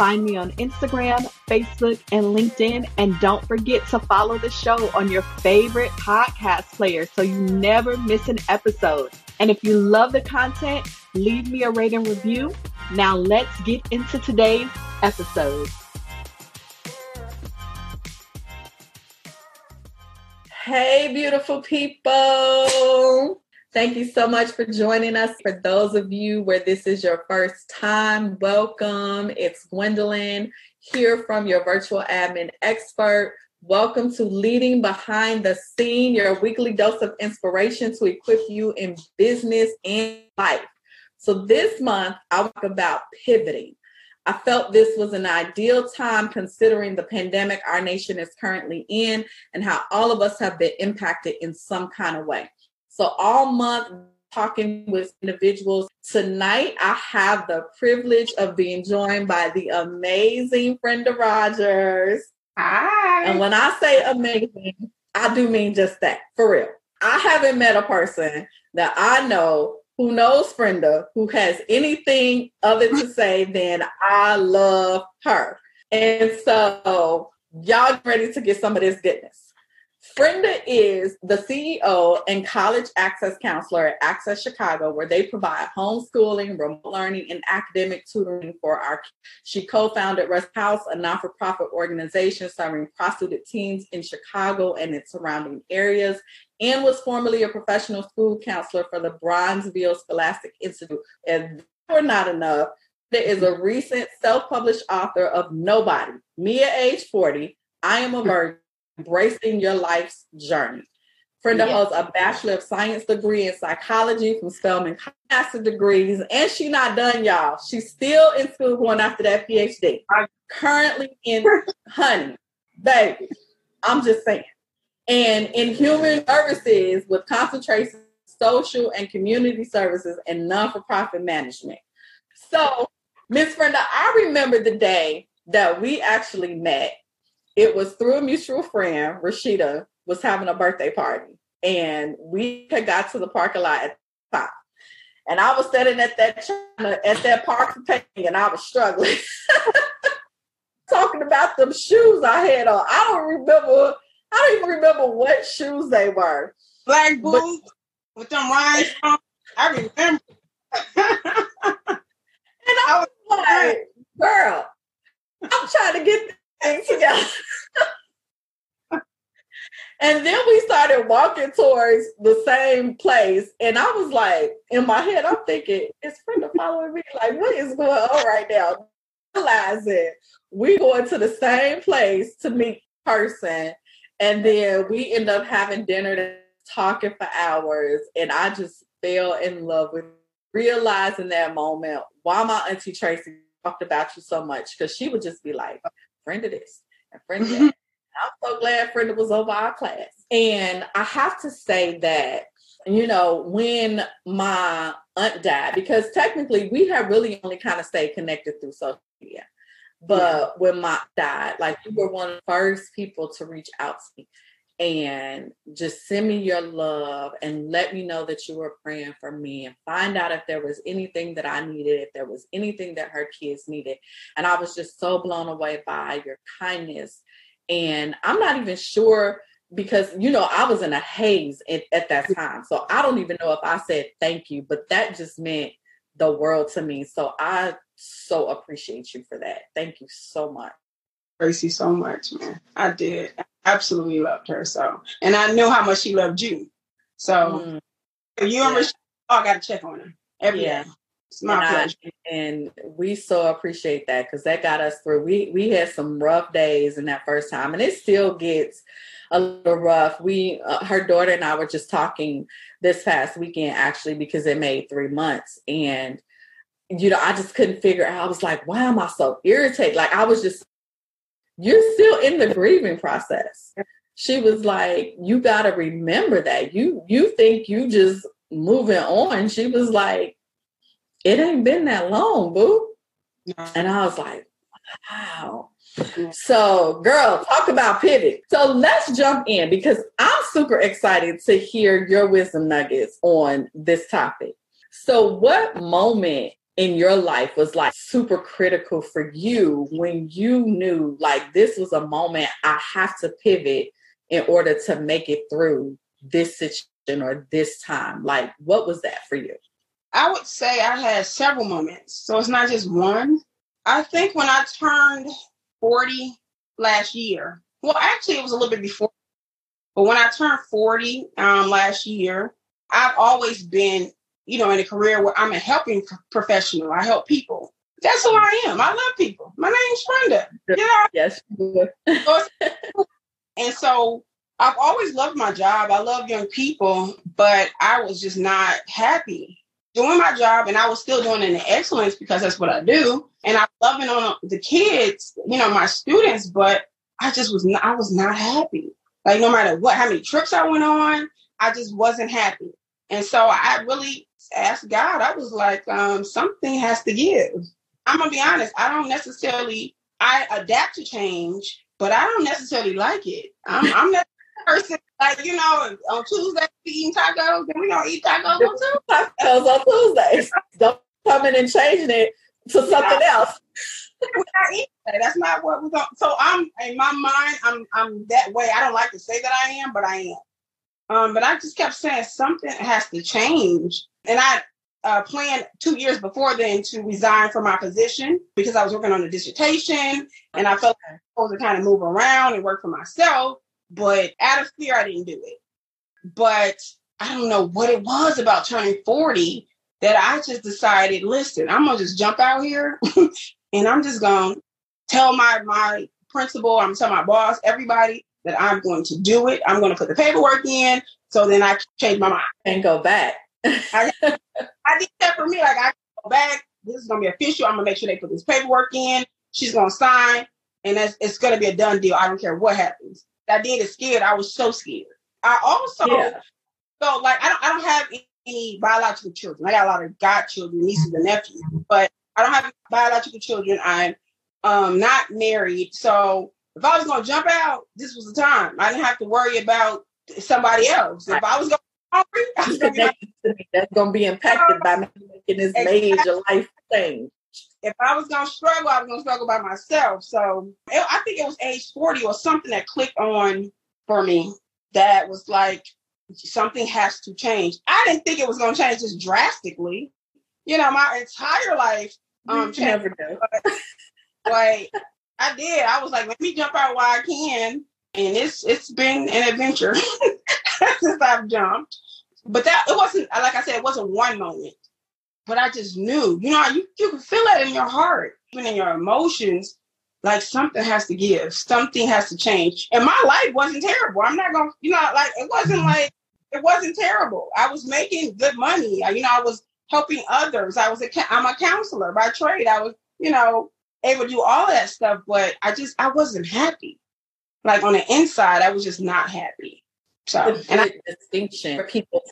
Find me on Instagram, Facebook, and LinkedIn. And don't forget to follow the show on your favorite podcast player so you never miss an episode. And if you love the content, leave me a rate and review. Now let's get into today's episode. Hey, beautiful people. Thank you so much for joining us. For those of you where this is your first time, welcome. It's Gwendolyn here from your virtual admin expert. Welcome to Leading Behind the Scene, your weekly dose of inspiration to equip you in business and life. So, this month, I talk about pivoting. I felt this was an ideal time considering the pandemic our nation is currently in and how all of us have been impacted in some kind of way. So all month talking with individuals. Tonight, I have the privilege of being joined by the amazing Brenda Rodgers. Hi. And when I say amazing, I do mean just that, for real. I haven't met a person that I know who knows Brenda who has anything other to say than I love her. And so, y'all ready to get some of this goodness. Brenda is the CEO and college access counselor at Access Chicago, where they provide homeschooling, remote learning, and academic tutoring for our. kids. She co-founded Rest House, a non-for-profit organization serving prostituted teens in Chicago and its surrounding areas, and was formerly a professional school counselor for the Bronzeville Scholastic Institute. And for not enough, there is a recent self-published author of Nobody, me at age 40, I am a virgin embracing your life's journey. Brenda yes. holds a Bachelor of Science degree in psychology from Spelman Master degrees, and she not done, y'all. She's still in school going after that PhD. I'm currently in honey, baby. I'm just saying. And in human services with concentration social and community services and non-for-profit management. So, Miss Brenda, I remember the day that we actually met it was through a mutual friend, Rashida, was having a birthday party. And we had got to the parking lot at the top. And I was sitting at that at that park and I was struggling. Talking about them shoes I had on. I don't remember, I don't even remember what shoes they were. Black boots with them rhinestones. I remember. and I was like, girl, I'm trying to get together. and then we started walking towards the same place. And I was like, in my head, I'm thinking, is Brenda following me? Like, what is going on right now? Realizing we going to the same place to meet person. And then we end up having dinner talking for hours. And I just fell in love with realizing that moment why my auntie Tracy talked about you so much. Cause she would just be like, friend of this and friend of that. Mm-hmm. I'm so glad Brenda was over our class. And I have to say that, you know, when my aunt died, because technically we had really only kind of stayed connected through social media. But yeah. when my died, like you were one of the first people to reach out to me and just send me your love and let me know that you were praying for me and find out if there was anything that I needed, if there was anything that her kids needed. And I was just so blown away by your kindness. And I'm not even sure because, you know, I was in a haze at, at that time. So I don't even know if I said thank you, but that just meant the world to me. So I so appreciate you for that. Thank you so much. Tracy so much, man. I did absolutely loved her. So, and I knew how much she loved you. So, mm. you yeah. and oh, I got to check on her every yeah. day. It's my and pleasure. I, and we so appreciate that because that got us through. We we had some rough days in that first time, and it still gets a little rough. We, uh, her daughter and I were just talking this past weekend actually because it made three months, and you know I just couldn't figure out. I was like, why am I so irritated? Like I was just you're still in the grieving process. she was like, "You got to remember that you you think you just moving on." She was like, "It ain't been that long, boo," and I was like, "Wow." So, girl, talk about pivot. So let's jump in because I'm super excited to hear your wisdom nuggets on this topic. So, what moment in your life was like super critical for you when you knew like this was a moment I have to pivot in order to make it through this situation or this time? Like, what was that for you? I would say I had several moments. So it's not just one. I think when I turned 40 last year, well, actually, it was a little bit before, but when I turned 40 um, last year, I've always been, you know, in a career where I'm a helping professional. I help people. That's who I am. I love people. My name's Brenda. You know? Yes. and so I've always loved my job. I love young people, but I was just not happy doing my job and I was still doing it in excellence because that's what I do. And I'm loving on the kids, you know, my students, but I just was not, I was not happy. Like no matter what, how many trips I went on, I just wasn't happy. And so I really asked God, I was like, um, something has to give. I'm gonna be honest, I don't necessarily I adapt to change, but I don't necessarily like it. I'm, I'm not person like you know on Tuesday we eating tacos, and we gonna eat tacos on Tuesday. Tacos on Tuesdays. Don't come in and changing it to something else. we're not eating that. That's not what we're going. So I'm in my mind. I'm I'm that way. I don't like to say that I am, but I am. Um, but I just kept saying something has to change, and I uh, planned two years before then to resign from my position because I was working on a dissertation, and I felt like I was supposed to kind of move around and work for myself. But out of fear, I didn't do it. But I don't know what it was about turning 40 that I just decided, listen, I'm gonna just jump out here and I'm just gonna tell my my principal, I'm tell my boss, everybody that I'm going to do it. I'm gonna put the paperwork in so then I change my mind. And go back. I, I did that for me. Like I go back. This is gonna be official. I'm gonna make sure they put this paperwork in. She's gonna sign, and that's, it's gonna be a done deal. I don't care what happens. I did it scared. I was so scared. I also yeah. so like I don't I don't have any biological children. I got a lot of godchildren, nieces and nephews, but I don't have biological children. I'm um not married. So if I was gonna jump out, this was the time. I didn't have to worry about somebody else. If I was going hungry, I was gonna that's gonna be impacted by me making this exactly. major life change if I was gonna struggle, I was gonna struggle by myself. So it, I think it was age 40 or something that clicked on for me that was like something has to change. I didn't think it was gonna change just drastically. You know, my entire life um changed, never. Like I did. I was like, let me jump out while I can. And it's it's been an adventure since I've jumped. But that it wasn't like I said, it wasn't one moment but I just knew, you know, you, you can feel that in your heart, even in your emotions, like something has to give, something has to change. And my life wasn't terrible. I'm not gonna, you know, like it wasn't mm-hmm. like it wasn't terrible. I was making good money. You know, I was helping others. I was a I'm a counselor by trade. I was, you know, able to do all that stuff, but I just I wasn't happy. Like on the inside, I was just not happy. So, and I, distinction for people.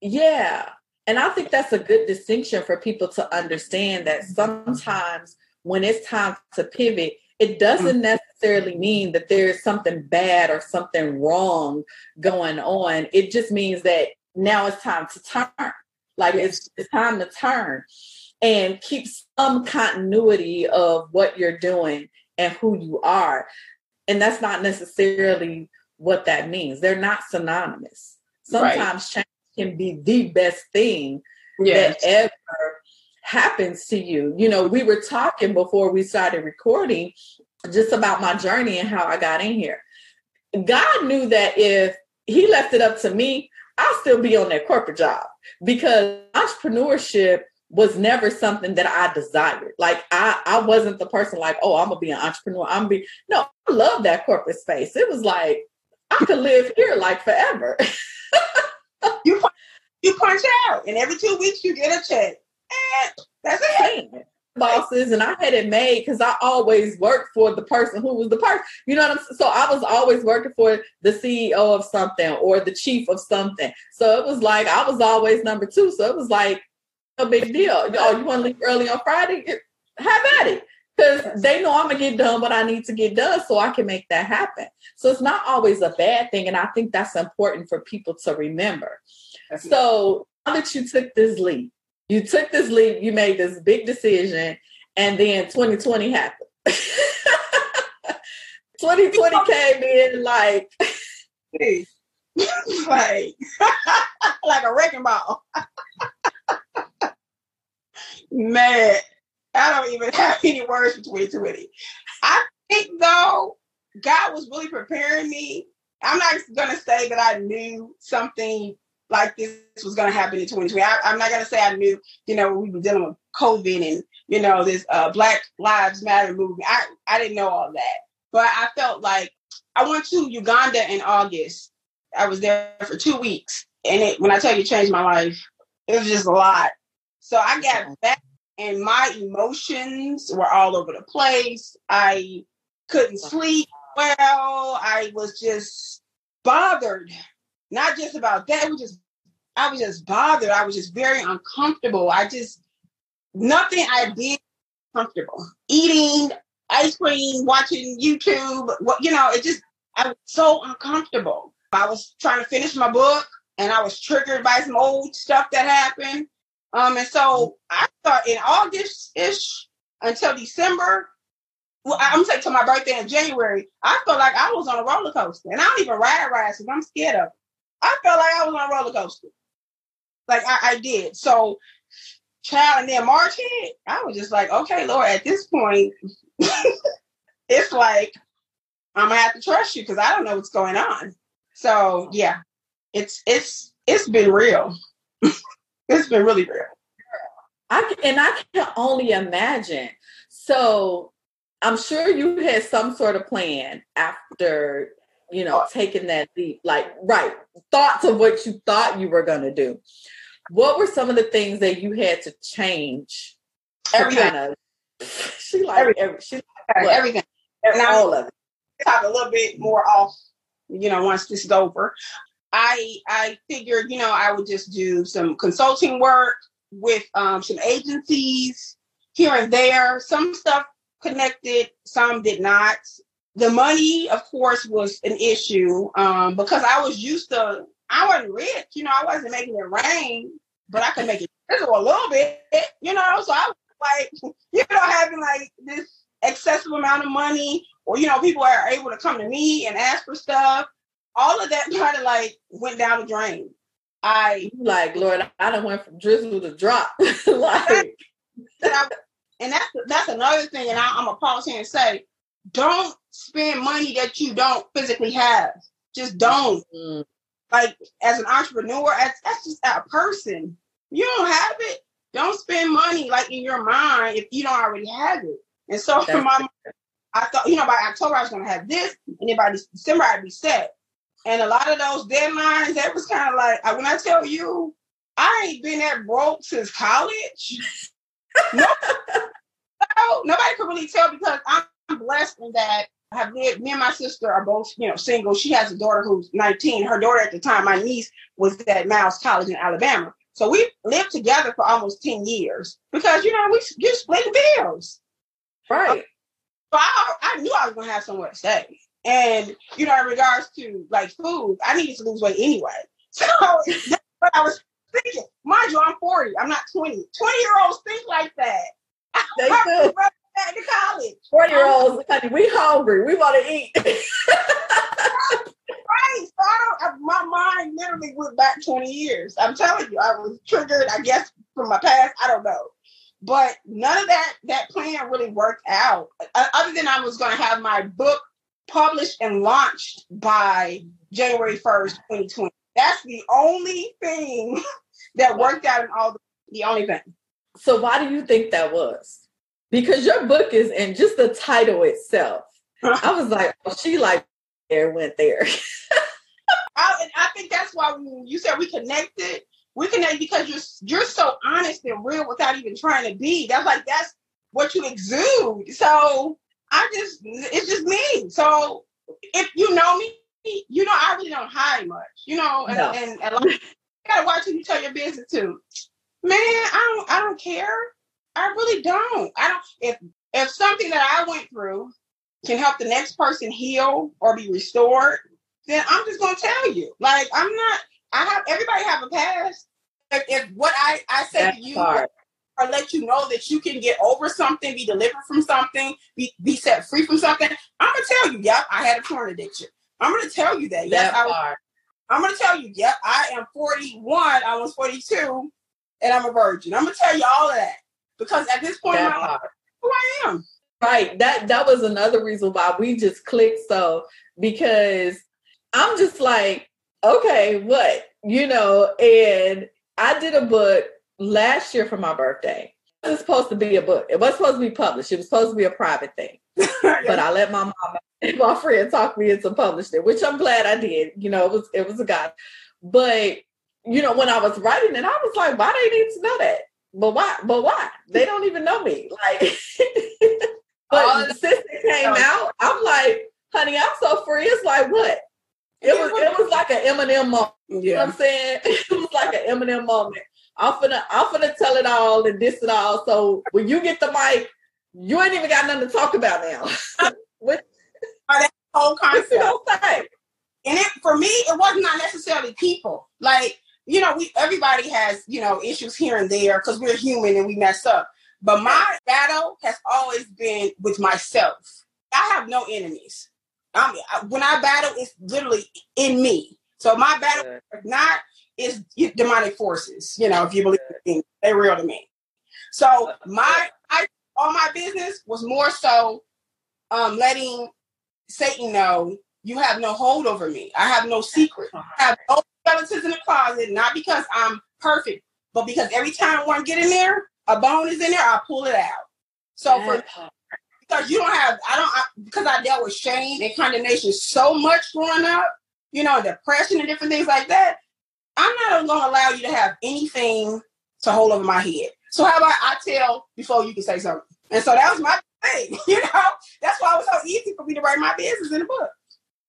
Yeah, and I think that's a good distinction for people to understand that sometimes when it's time to pivot, it doesn't mm. necessarily mean that there's something bad or something wrong going on. It just means that now it's time to turn. Like it's, it's time to turn and keep some continuity of what you're doing and who you are. And that's not necessarily what that means. They're not synonymous. Sometimes right. change can be the best thing yes. that ever happens to you. You know, we were talking before we started recording just about my journey and how I got in here. God knew that if He left it up to me, I'll still be on that corporate job because entrepreneurship was never something that I desired. Like I, I wasn't the person like, oh, I'm gonna be an entrepreneur. I'm be no, I love that corporate space. It was like I could live here like forever. you you punch out, and every two weeks you get a check. And that's it. bosses and I had it made because I always worked for the person who was the person. You know what I'm saying? So I was always working for the CEO of something or the chief of something. So it was like I was always number two. So it was like a big deal. Oh, you want to leave early on Friday? Have at it. Because they know I'm gonna get done what I need to get done so I can make that happen. So it's not always a bad thing. And I think that's important for people to remember. So now that you took this leap, you took this leap, you made this big decision, and then 2020 happened. 2020 came in like like like a wrecking ball. Man, I don't even have any words for 2020. I think though, God was really preparing me. I'm not gonna say that I knew something like this was going to happen in 2020. I, am not going to say I knew, you know, we were dealing with COVID and, you know, this uh, Black Lives Matter movement. I, I didn't know all that. But I felt like I went to Uganda in August. I was there for two weeks. And it, when I tell you changed my life, it was just a lot. So I got back and my emotions were all over the place. I couldn't sleep well. I was just bothered not just about that. Was just I was just bothered. I was just very uncomfortable. I just nothing I did comfortable. Eating ice cream, watching YouTube, what you know, it just I was so uncomfortable. I was trying to finish my book and I was triggered by some old stuff that happened. Um, and so I thought in August ish until December, well, I'm gonna say to my birthday in January, I felt like I was on a roller coaster. And I don't even ride rides because I'm scared of it. I felt like I was on a roller coaster. Like I, I did. So, child, and then March hit. I was just like, okay, Lord, at this point, it's like I'm gonna have to trust you because I don't know what's going on. So yeah, it's it's it's been real. it's been really real. I and I can only imagine. So I'm sure you had some sort of plan after you know, taking that leap. like, right, thoughts of what you thought you were going to do. What were some of the things that you had to change? Everything. Kind of, she like everything. Every, she like everything. And all of it. Talk a little bit more off, you know, once this is over. I I figured, you know, I would just do some consulting work with um, some agencies here and there. Some stuff connected, some did not the money, of course, was an issue um, because I was used to. I wasn't rich, you know. I wasn't making it rain, but I could make it drizzle a little bit, you know. So I was like, you know, having like this excessive amount of money, or you know, people are able to come to me and ask for stuff. All of that kind of like went down the drain. I like Lord, I don't went from drizzle to drop, like. and that's that's another thing, and I, I'm a pause here and say don't spend money that you don't physically have. Just don't. Mm-hmm. Like as an entrepreneur, as that's just a person. You don't have it. Don't spend money like in your mind if you don't already have it. And so for my, I thought you know by October I was to have this, and then by December I'd be set. And a lot of those deadlines, that was kind of like when I tell you, I ain't been that broke since college. no, no, nobody could really tell because I'm blessed in that I have lived, me and my sister are both, you know, single. She has a daughter who's 19. Her daughter at the time, my niece, was at Miles College in Alabama. So we lived together for almost 10 years because, you know, we just split bills. Right. So I, I knew I was going to have somewhere to stay. And, you know, in regards to like food, I needed to lose weight anyway. So that's what I was thinking. Mind you, I'm 40. I'm not 20. 20 year olds think like that. They do back to college. Four year olds, honey, we hungry. We want to eat. right. So I don't, my mind literally went back 20 years. I'm telling you, I was triggered, I guess, from my past. I don't know. But none of that that plan really worked out. Other than I was going to have my book published and launched by January 1st, 2020. That's the only thing that worked out in all the, the only thing. So why do you think that was? because your book is and just the title itself. I was like, oh, she like there went there. I, I think that's why when you said we connected. We connect because you're you're so honest and real without even trying to be. That's like that's what you exude. So I just it's just me. So if you know me, you know I really don't hide much. You know, and, no. and, and like, you gotta watch who you tell your business to. Man, I don't I don't care. I really don't. I don't if if something that I went through can help the next person heal or be restored, then I'm just gonna tell you. Like I'm not I have everybody have a past. If, if what I, I say That's to you. Or let you know that you can get over something, be delivered from something, be, be set free from something, I'm gonna tell you, yep, I had a porn addiction. I'm gonna tell you that. Yes, that I, I'm gonna tell you, yep, I am 41, I was 42, and I'm a virgin. I'm gonna tell you all of that. Because at this point that in my life, who I am. Right. That that was another reason why we just clicked so because I'm just like, okay, what? You know, and I did a book last year for my birthday. It was supposed to be a book. It was supposed to be published. It was supposed to be a private thing. but I let my mom and my friend talk me into publishing it, which I'm glad I did. You know, it was it was a guy. But you know, when I was writing it, I was like, why they need to know that? But why? But why? They don't even know me. Like, but since it came oh. out, I'm like, honey, I'm so free. It's like what? It was it was like an Eminem moment. Yeah. You know what I'm saying? It was like an Eminem moment. I'm finna I'm finna tell it all and diss it all. So when you get the mic, you ain't even got nothing to talk about now. With that whole concept. And it for me, it was not necessarily people. Like, you know, we everybody has, you know, issues here and there because we're human and we mess up. But my battle has always been with myself. I have no enemies. I'm, when I battle, it's literally in me. So my battle is not is demonic forces. You know, if you believe in they're real to me. So my I, all my business was more so um, letting Satan know you have no hold over me. I have no secret. I have no skeletons in the closet, not because I'm perfect, but because every time one get in there, a bone is in there, I'll pull it out. So for because you don't have I don't I, because I dealt with shame and condemnation so much growing up, you know, depression and different things like that. I'm not going to allow you to have anything to hold over my head. So how about I tell before you can say something? And so that was my thing, you know. That's why it was so easy for me to write my business in a book.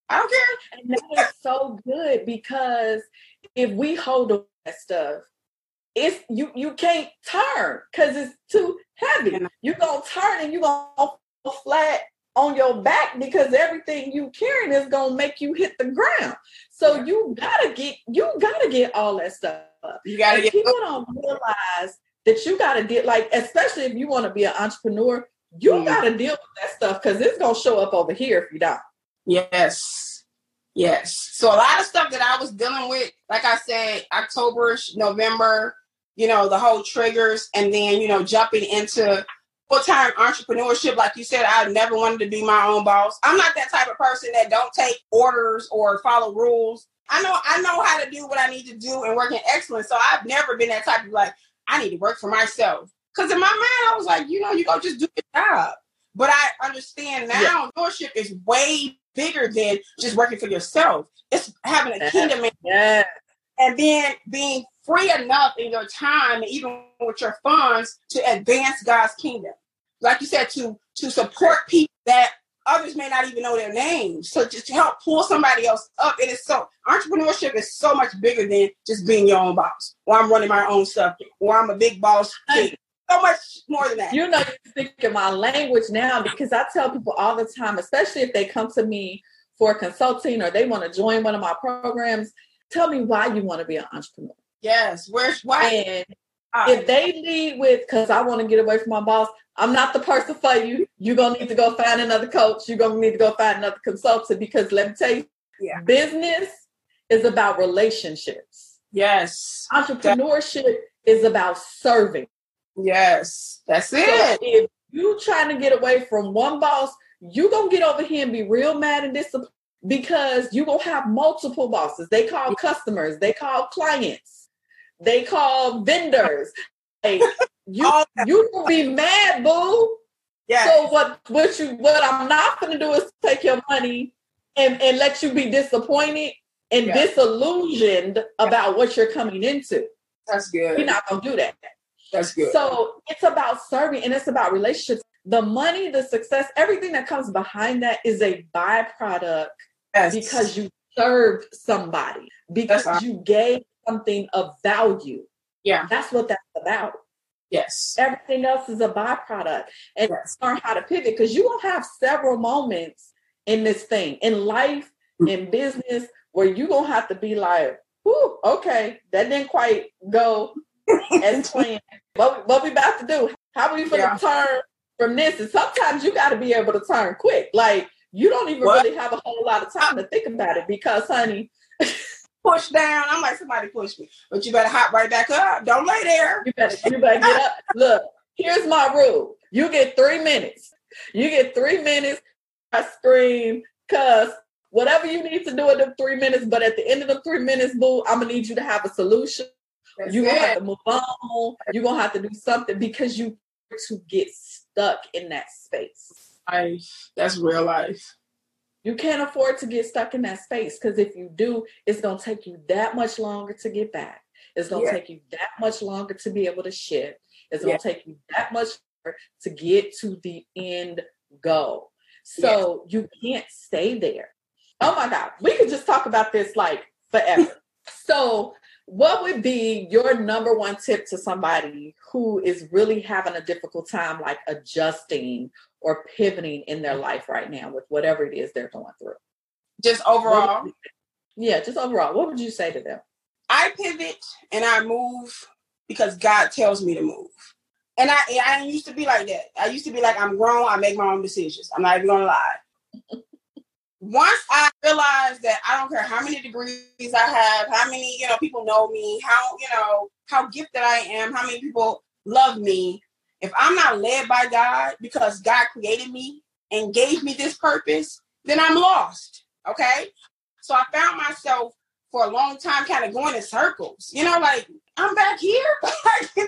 I don't care. And that is so good because if we hold on that stuff, it's you you can't turn because it's too heavy. You're gonna turn and you're gonna flat on your back because everything you carrying is gonna make you hit the ground. So you gotta get you gotta get all that stuff. You gotta and get people don't realize that you gotta get like, especially if you want to be an entrepreneur, you mm. gotta deal with that stuff because it's gonna show up over here if you don't. Yes. Yes. So a lot of stuff that I was dealing with, like I said, October, November, you know, the whole triggers, and then, you know, jumping into full time entrepreneurship, like you said, I never wanted to be my own boss. I'm not that type of person that don't take orders or follow rules. I know I know how to do what I need to do and work in excellence. So I've never been that type of like, I need to work for myself. Because in my mind, I was like, you know, you go just do your job. But I understand now yeah. entrepreneurship is way bigger than just working for yourself. It's having a kingdom yeah. And then being free enough in your time and even with your funds to advance God's kingdom. Like you said, to to support people that others may not even know their names. So just to help pull somebody else up. It is so entrepreneurship is so much bigger than just being your own boss. Or I'm running my own stuff. Or I'm a big boss. Kid. So much more than that. You know, you're speaking my language now because I tell people all the time, especially if they come to me for consulting or they want to join one of my programs, tell me why you want to be an entrepreneur. Yes. Where's why? And if they lead with because I want to get away from my boss, I'm not the person for you. You're gonna need to go find another coach. You're gonna need to go find another consultant because let me tell you, yeah. business is about relationships. Yes. Entrepreneurship that- is about serving. Yes, that's it. If you trying to get away from one boss, you gonna get over here and be real mad and disappointed because you gonna have multiple bosses. They call customers, they call clients they call vendors. Like, you you will be mad, boo. Yeah. So what what you what I'm not gonna do is take your money and, and let you be disappointed and disillusioned about what you're coming into. That's good. We're not gonna do that. That's good. So it's about serving and it's about relationships. The money, the success, everything that comes behind that is a byproduct yes. because you served somebody, because you gave something of value. Yeah. That's what that's about. Yes. Everything else is a byproduct. And yes. learn how to pivot because you will have several moments in this thing, in life, mm-hmm. in business, where you're going to have to be like, Whew, okay, that didn't quite go as planned. What, what we about to do? How are we going to yeah. turn from this? And sometimes you got to be able to turn quick. Like, you don't even what? really have a whole lot of time to think about it because, honey, push down. I'm like, somebody push me. But you better hop right back up. Don't lay there. You better, you better get up. Look, here's my rule. You get three minutes. You get three minutes. I scream, cuss, whatever you need to do in the three minutes. But at the end of the three minutes, boo, I'm gonna need you to have a solution. That's You're gonna have to move on. You're gonna have to do something because you to get stuck in that space. Life. That's real life. You can't afford to get stuck in that space because if you do, it's going to take you that much longer to get back. It's going to yeah. take you that much longer to be able to shift. It's going to yeah. take you that much to get to the end goal. So yeah. you can't stay there. Oh my God. We could just talk about this like forever. so, what would be your number one tip to somebody who is really having a difficult time, like adjusting or pivoting in their life right now with whatever it is they're going through? Just overall? Yeah, just overall. What would you say to them? I pivot and I move because God tells me to move. And I I used to be like that. I used to be like, I'm grown, I make my own decisions. I'm not even gonna lie. Once I realized that I don't care how many degrees I have, how many, you know, people know me, how, you know, how gifted I am, how many people love me, if I'm not led by God because God created me and gave me this purpose, then I'm lost. Okay. So I found myself for a long time kind of going in circles. You know, like I'm back here.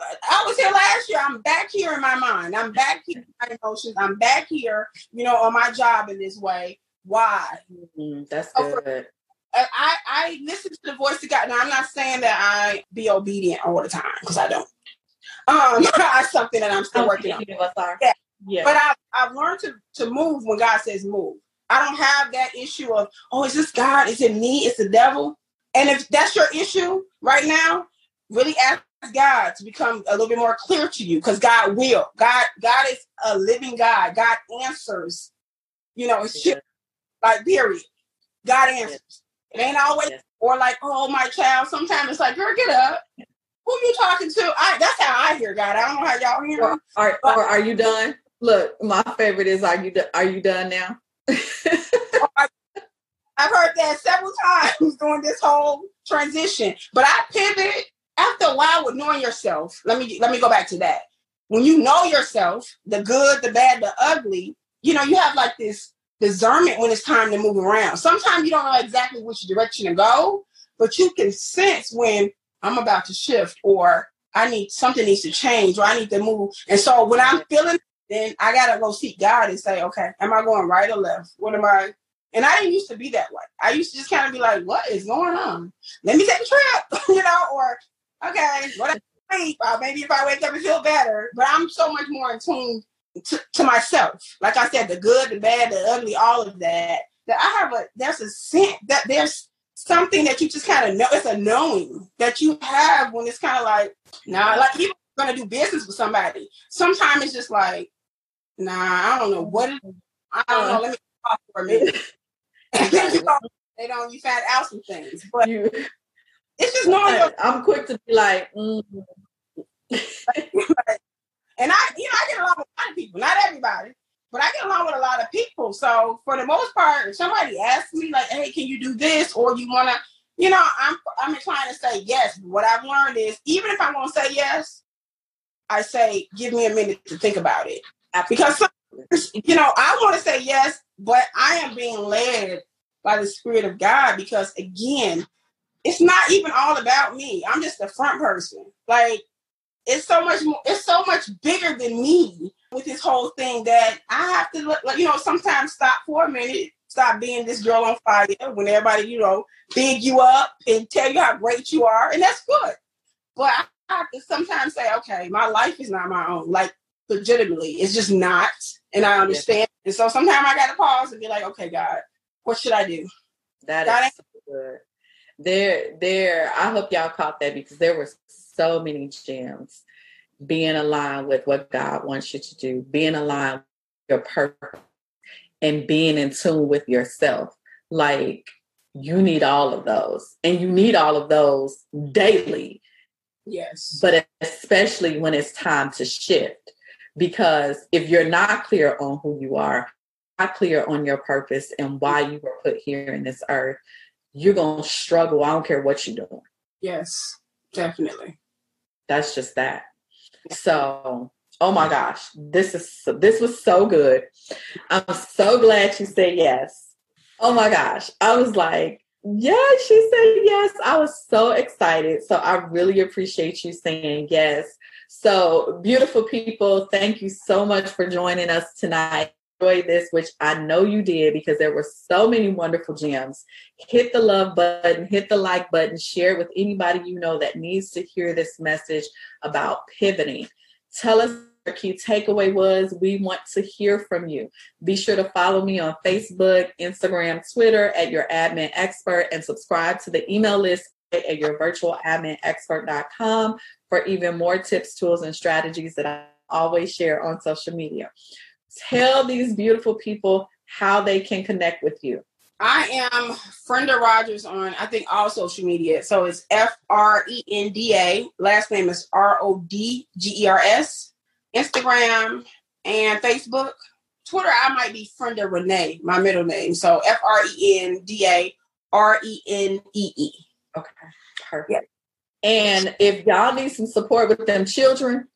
I was here last year. I'm back here in my mind. I'm back here in my emotions. I'm back here, you know, on my job in this way. Why? Mm-hmm. That's good. I, I listen to the voice of God. Now, I'm not saying that I be obedient all the time because I don't. Um, that's something that I'm still working on. Yeah. yeah. But I've, I've learned to, to move when God says move. I don't have that issue of, oh, is this God? Is it me? It's the devil. And if that's your issue right now, really ask God to become a little bit more clear to you because God will. God, God is a living God. God answers. You know, it's yeah. like period. God answers. It ain't always yeah. or like, oh my child. Sometimes it's like, girl, get up who you talking to? I that's how I hear God. I don't know how y'all hear him. Are, or are you done? Look, my favorite is are you are you done now? I've heard that several times during this whole transition. But I pivot after a while with knowing yourself. Let me let me go back to that. When you know yourself, the good, the bad, the ugly, you know, you have like this discernment when it's time to move around. Sometimes you don't know exactly which direction to go, but you can sense when I'm about to shift or I need something needs to change or I need to move. And so when I'm feeling, then I gotta go seek God and say, okay, am I going right or left? What am I? And I didn't used to be that way. I used to just kind of be like, what is going on? Let me take a trip, you know, or okay, what sleep. Uh, maybe if I wake up and feel better. But I'm so much more in tune to, to myself. Like I said, the good, the bad, the ugly, all of that. That I have a there's a sense that there's something that you just kind of know. It's a knowing that you have when it's kind of like, nah, like even gonna do business with somebody. Sometimes it's just like, nah, I don't know what it, I don't know. Let me talk for a minute. they don't. You find out some things, but you, it's just knowing. I'm quick to be like, mm. and I, you know, I get along with a lot of people, not everybody, but I get along with a lot of people. So for the most part, if somebody asks me like, "Hey, can you do this?" or you want to, you know, I'm I'm inclined to say yes. What I've learned is even if I want to say yes, I say give me a minute to think about it because you know I want to say yes, but I am being led by the Spirit of God because again, it's not even all about me. I'm just the front person. Like it's so much more. It's so much bigger than me with this whole thing that have to, you know, sometimes stop for a minute, stop being this girl on fire when everybody, you know, big you up and tell you how great you are, and that's good. But I have to sometimes say, okay, my life is not my own. Like legitimately, it's just not. And I understand. Yeah. And so sometimes I gotta pause and be like, okay, God, what should I do? That God is so good. There, there, I hope y'all caught that because there were so many gems being aligned with what God wants you to do, being aligned your purpose, and being in tune with yourself. Like you need all of those, and you need all of those daily. Yes. But especially when it's time to shift. Because if you're not clear on who you are, not clear on your purpose and why you were put here in this earth, you're going to struggle. I don't care what you're doing. Yes, definitely. That's just that. So, oh my gosh, this is this was so good. I'm so glad you said yes. Oh my gosh, I was like, yeah, she said yes. I was so excited. So I really appreciate you saying yes. So, beautiful people, thank you so much for joining us tonight enjoyed this, which I know you did because there were so many wonderful gems, hit the love button, hit the like button, share it with anybody you know that needs to hear this message about pivoting. Tell us key takeaway was. We want to hear from you. Be sure to follow me on Facebook, Instagram, Twitter at your admin expert and subscribe to the email list at your virtual admin expert.com for even more tips, tools, and strategies that I always share on social media tell these beautiful people how they can connect with you. I am Frenda Rodgers on, I think, all social media. So it's F R E N D A. Last name is R O D G E R S. Instagram and Facebook. Twitter, I might be Frenda Renee, my middle name. So F R E N D A R E N E E. Okay, perfect. Yeah. And if y'all need some support with them children,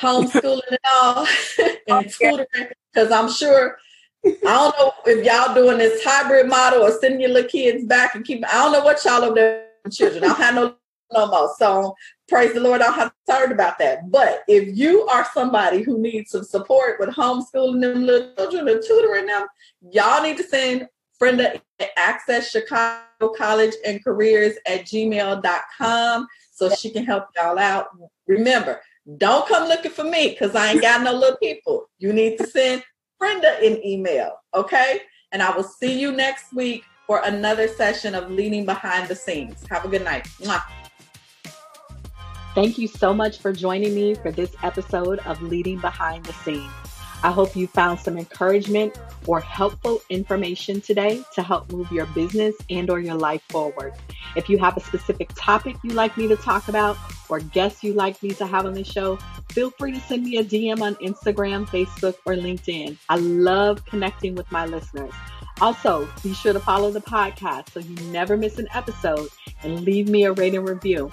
homeschooling and all, and tutoring, because I'm sure I don't know if y'all doing this hybrid model or sending your little kids back and keep. I don't know what y'all over there children. I don't have no no more. So praise the Lord, I don't have concerned about that. But if you are somebody who needs some support with homeschooling them little children and tutoring them, y'all need to send Frenda Access Chicago College and Careers at gmail.com so she can help y'all out. Remember, don't come looking for me because I ain't got no little people. You need to send Brenda an email, okay? And I will see you next week for another session of Leading Behind the Scenes. Have a good night. Mwah. Thank you so much for joining me for this episode of Leading Behind the Scenes. I hope you found some encouragement or helpful information today to help move your business and or your life forward. If you have a specific topic you'd like me to talk about or guests you'd like me to have on the show, feel free to send me a DM on Instagram, Facebook, or LinkedIn. I love connecting with my listeners. Also, be sure to follow the podcast so you never miss an episode and leave me a rating review.